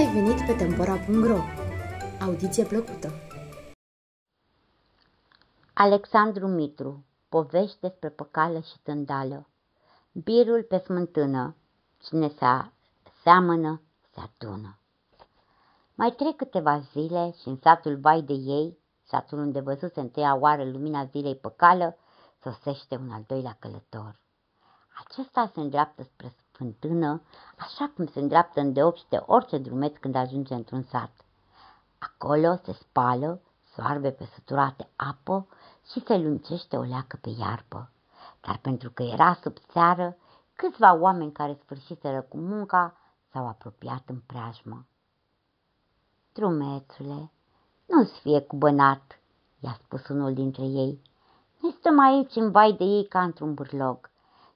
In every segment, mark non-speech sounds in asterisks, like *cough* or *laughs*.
ai venit pe Tempora.ro! Audiție plăcută! Alexandru Mitru Povești despre păcală și tândală Birul pe smântână Cine se seamănă, se adună Mai trec câteva zile și în satul Vai de ei, satul unde văzuse întâia oară lumina zilei păcală, sosește un al doilea călător. Acesta se îndreaptă spre fântână, așa cum se îndreaptă îndeopște orice drumeț când ajunge într-un sat. Acolo se spală, soarbe pe săturate apă și se luncește o leacă pe iarbă. Dar pentru că era sub seară, câțiva oameni care sfârșiseră cu munca s-au apropiat în preajmă. Drumețule, nu-ți fie cubănat, i-a spus unul dintre ei. Ne stăm aici în vai de ei ca într-un burlog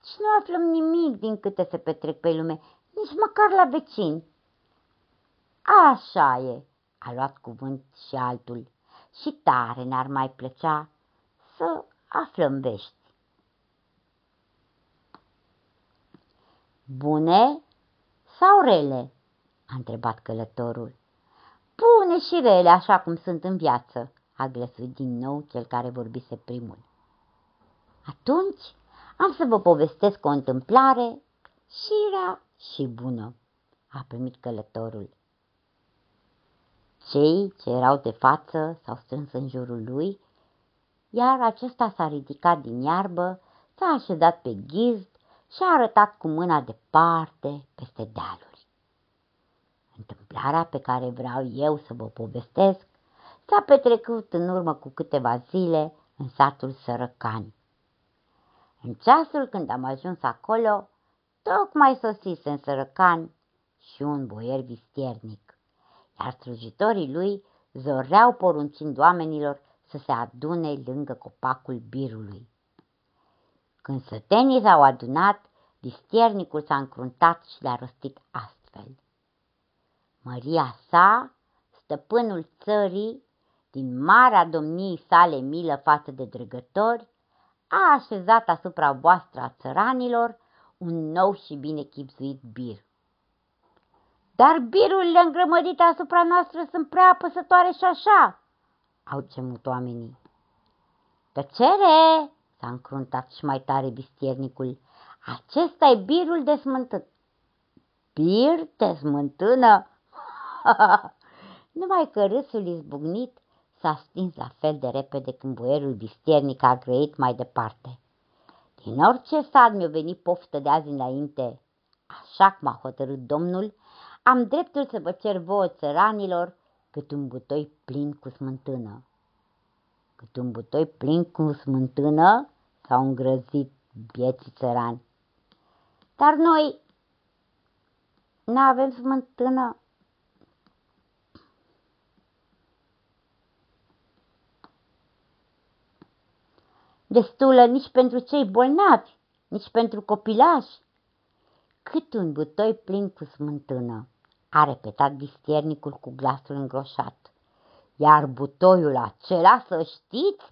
și nu aflăm nimic din câte se petrec pe lume, nici măcar la vecini. Așa e, a luat cuvânt și altul, și tare n-ar mai plăcea să aflăm vești. Bune sau rele? a întrebat călătorul. Bune și rele, așa cum sunt în viață, a glăsuit din nou cel care vorbise primul. Atunci am să vă povestesc o întâmplare și rea și bună, a primit călătorul. Cei ce erau de față s-au strâns în jurul lui, iar acesta s-a ridicat din iarbă, s-a așezat pe ghizd și a arătat cu mâna departe peste dealuri. Întâmplarea pe care vreau eu să vă povestesc s-a petrecut în urmă cu câteva zile în satul Sărăcani. În ceasul când am ajuns acolo, tocmai sosise în sărăcan și un boier vistiernic, iar slujitorii lui zoreau poruncind oamenilor să se adune lângă copacul birului. Când sătenii s-au adunat, vistiernicul s-a încruntat și le-a rostit astfel. Măria sa, stăpânul țării, din marea domniei sale milă față de dregători, a așezat asupra voastră a țăranilor un nou și bine chipzuit bir. Dar birurile îngrămădite asupra noastră sunt prea apăsătoare și așa, au cemut oamenii. Tăcere! s-a încruntat și mai tare bistiernicul. Acesta e birul de smântână. Bir de smântână? *laughs* Numai că râsul izbucnit s-a stins la fel de repede când boierul vistiernic a grăit mai departe. Din orice sat mi-a venit poftă de azi înainte, așa cum a hotărât domnul, am dreptul să vă cer vouă țăranilor cât un butoi plin cu smântână. Cât un butoi plin cu smântână s-au îngrăzit vieții țărani. Dar noi nu avem smântână destulă nici pentru cei bolnavi, nici pentru copilași. Cât un butoi plin cu smântână, a repetat vistiernicul cu glasul îngroșat. Iar butoiul acela, să știți,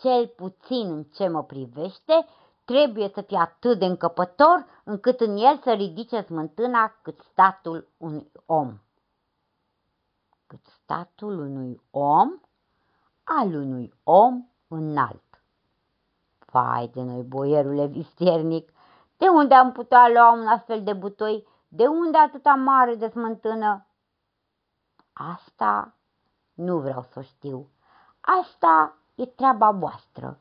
cel puțin în ce mă privește, trebuie să fie atât de încăpător încât în el să ridice smântâna cât statul unui om. Cât statul unui om? Al unui om înalt. Vai de noi, boierule vistiernic, de unde am putea lua un astfel de butoi? De unde atâta mare de smântână? Asta nu vreau să știu. Asta e treaba voastră.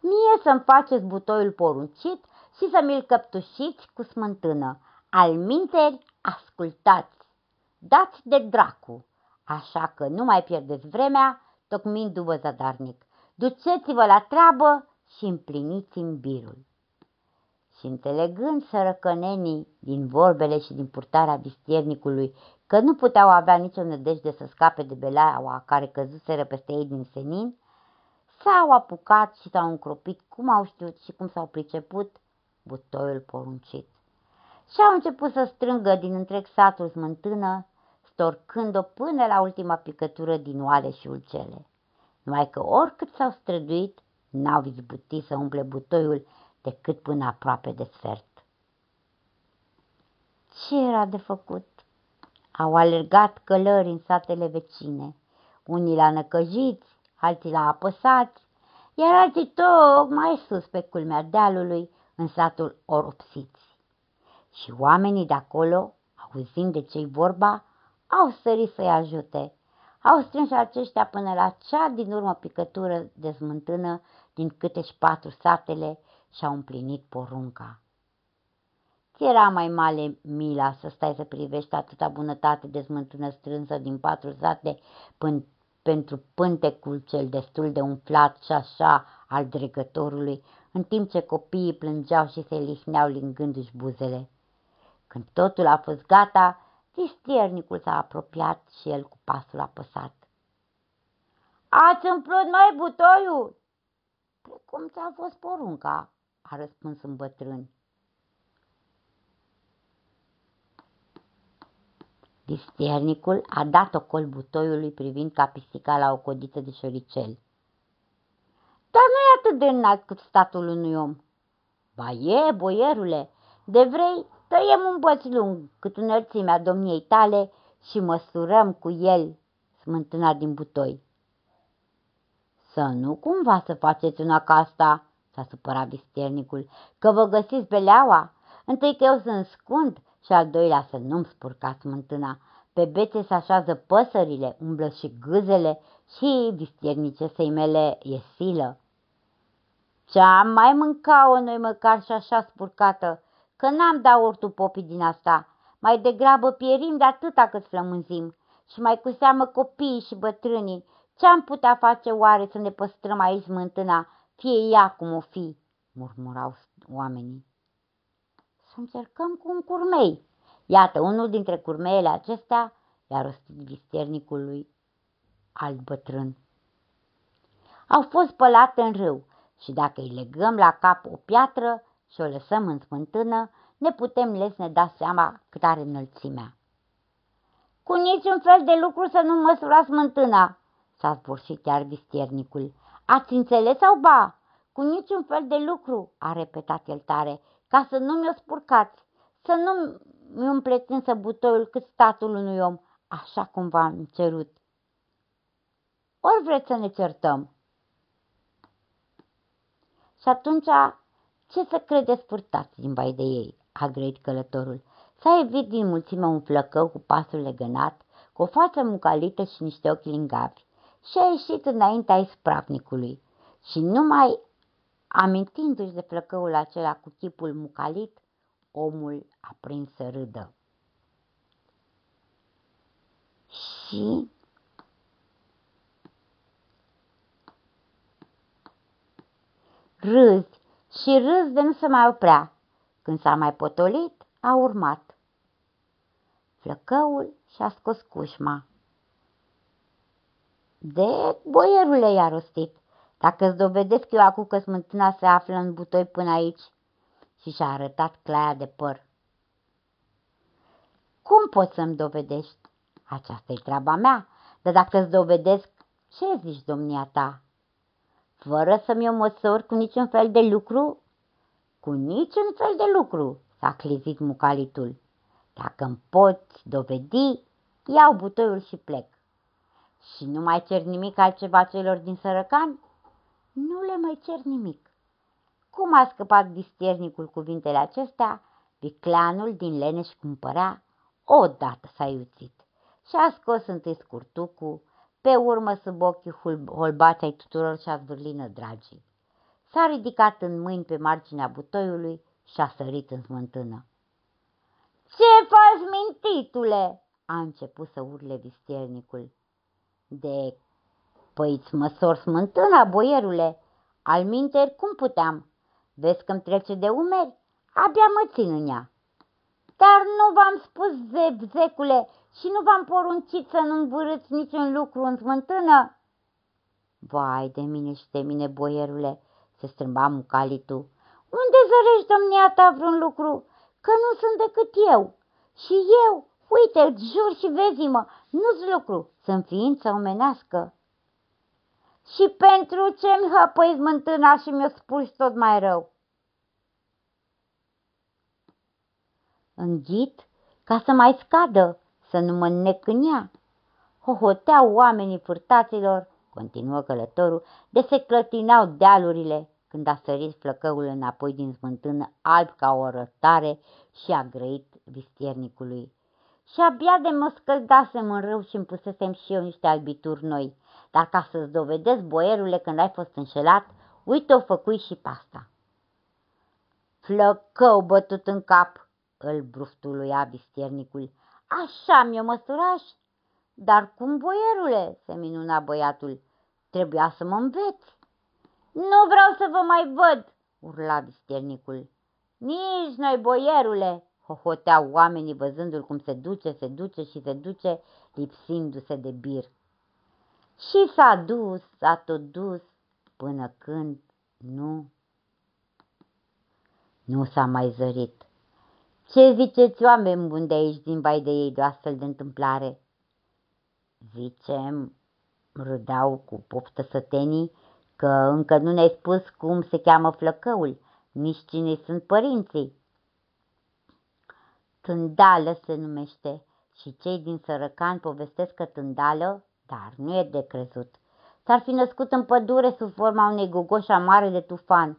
Mie să-mi faceți butoiul poruncit și să mi-l căptușiți cu smântână. Al minteri, ascultați, dați de dracu, așa că nu mai pierdeți vremea tocmindu-vă zadarnic. Duceți-vă la treabă și împliniți în birul. Și înțelegând sărăcănenii din vorbele și din purtarea vistiernicului că nu puteau avea nicio nădejde să scape de belaua care căzuseră peste ei din senin, s-au apucat și s-au încropit cum au știut și cum s-au priceput butoiul poruncit. Și au început să strângă din întreg satul smântână, storcând-o până la ultima picătură din oale și ulcele. Numai că oricât s-au străduit, N-au izbutit să umple butoiul decât până aproape de sfert. Ce era de făcut? Au alergat călări în satele vecine, unii la năcăjiți, alții la apăsați, iar alții tocmai sus pe culmea dealului, în satul Oropsiți. Și oamenii de acolo, auzind de ce-i vorba, au sărit să-i ajute. Au strâns aceștia până la cea din urmă picătură de smântână din câte patru satele și au împlinit porunca. Ți era mai male mila să stai să privești atâta bunătate de smântână strânsă din patru sate până pentru pântecul cel destul de umflat și așa al dregătorului, în timp ce copiii plângeau și se lihneau lingându-și buzele. Când totul a fost gata, Vistiernicul s-a apropiat și el cu pasul apăsat. Ați umplut noi butoiul? Precum ți-a fost porunca, a răspuns un bătrân. Vistiernicul a dat ocol butoiului privind ca pisica la o codiță de șoricel. Dar nu e atât de înalt cât statul unui om. Ba e, boierule, de vrei, tăiem un băț lung cât înălțimea domniei tale și măsurăm cu el smântâna din butoi. Să nu cumva să faceți una ca asta, s-a supărat bisternicul, că vă găsiți beleaua. Întâi că eu sunt scund și al doilea să nu-mi spurcați mântâna. Pe bețe se așează păsările, umblă și gâzele și vistiernice mele e silă. Ce-am mai mâncat-o noi măcar și așa spurcată, că n-am da ortul popii din asta. Mai degrabă pierim de atâta cât flămânzim și mai cu seamă copiii și bătrânii. Ce-am putea face oare să ne păstrăm aici mântâna, fie ea cum o fi, murmurau oamenii. Să încercăm cu un curmei. Iată, unul dintre curmeile acestea i-a rostit visternicului alt bătrân. Au fost spălate în râu și dacă îi legăm la cap o piatră și o lăsăm în smântână, ne putem lesne da seama cât are înălțimea. Cu niciun fel de lucru să nu măsurați smântâna, s-a zburșit iar vistiernicul. Ați înțeles sau ba? Cu niciun fel de lucru, a repetat el tare, ca să nu mi-o spurcați, să nu mi umpleți însă butoiul cât statul unui om, așa cum v-am cerut. Ori vreți să ne certăm? Și atunci, ce să credeți purtați din bai de ei? a grăit călătorul. S-a evit din mulțime un flăcău cu pasul legănat, cu o față mucalită și niște ochi lingavi și a ieșit înaintea ispravnicului și numai amintindu-și de flăcăul acela cu chipul mucalit, omul a prins să râdă. Și râzi și râzi de nu se mai oprea. Când s-a mai potolit, a urmat. Flăcăul și-a scos cușma. De boierule i-a rostit, dacă îți dovedesc eu acum că smântâna se află în butoi până aici și și-a arătat claia de păr. Cum poți să-mi dovedești? Aceasta e treaba mea, dar dacă îți dovedesc, ce zici, domnia ta? Fără să-mi o măsori cu niciun fel de lucru? Cu niciun fel de lucru, s-a clizit mucalitul. Dacă îmi poți dovedi, iau butoiul și plec. Și nu mai cer nimic altceva celor din sărăcan? Nu le mai cer nimic. Cum a scăpat distiernicul cuvintele acestea, vicleanul din Leneș cumpărea, odată s-a iuțit și a scos întâi scurtucul, pe urmă sub ochii holbați ai tuturor și-a zvârlină dragii. S-a ridicat în mâini pe marginea butoiului și a sărit în smântână. Ce faci, mintitule?" a început să urle vistiernicul. De păi îți măsor smântâna, boierule, al minter cum puteam? Vezi că-mi trece de umeri? Abia mă țin în ea. Dar nu v-am spus, zeb, zecule, și nu v-am poruncit să nu învârâți niciun lucru în smântână? Vai de mine și de mine, boierule, se strâmba mucalitu. Unde zărești, domnia ta, vreun lucru? Că nu sunt decât eu. Și eu, uite, îți jur și vezi-mă, nu-ți lucru, sunt ființă omenească. Și pentru ce-mi hăpăi smântâna și mi-o spui tot mai rău? Înghit ca să mai scadă, să nu mă înnec în ea. Hohoteau oamenii furtaților, continuă călătorul, de se clătineau dealurile când a sărit flăcăul înapoi din smântână, alb ca o rătare și a grăit vistiernicului. Și abia de mă scăldasem în râu și îmi pusesem și eu niște albituri noi. Dar ca să-ți dovedesc, boierule, când ai fost înșelat, uite o făcui și pasta. Flăcău bătut în cap, îl bruftului vistiernicul. Așa mi-o măsuraș? Dar cum, boierule, se minuna băiatul, trebuia să mă înveți. Nu vreau să vă mai văd, urla vistiernicul. Nici noi, boierule, hohoteau oamenii văzându-l cum se duce, se duce și se duce, lipsindu-se de bir. Și s-a dus, s-a tot dus, până când nu, nu s-a mai zărit. Ce ziceți, oameni buni de aici, din bai de ei, de o astfel de întâmplare? Zicem, râdau cu poftă sătenii, că încă nu ne-ai spus cum se cheamă flăcăul, nici cine sunt părinții. Tândală se numește și cei din Sărăcan povestesc că tândală, dar nu e de crezut. S-ar fi născut în pădure sub forma unei gogoși mare de tufan.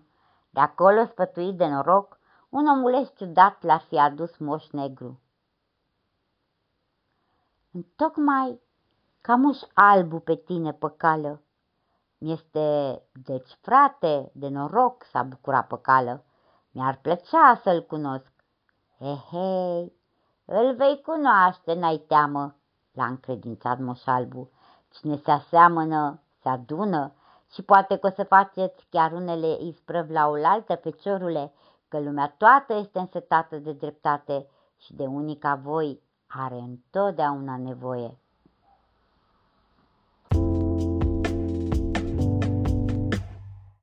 De acolo, spătuit de noroc, un omuleț ciudat l-ar fi adus moș negru. Tocmai ca moș albu pe tine păcală. Mi-este, deci, frate, de noroc s-a bucurat păcală. Mi-ar plăcea să-l cunosc. Ehei, îl vei cunoaște, n-ai teamă, l-a încredințat moșalbu. Cine se aseamănă, se adună și poate că o să faceți chiar unele isprăvi la oaltă, feciorule, că lumea toată este însetată de dreptate și de unica voi are întotdeauna nevoie.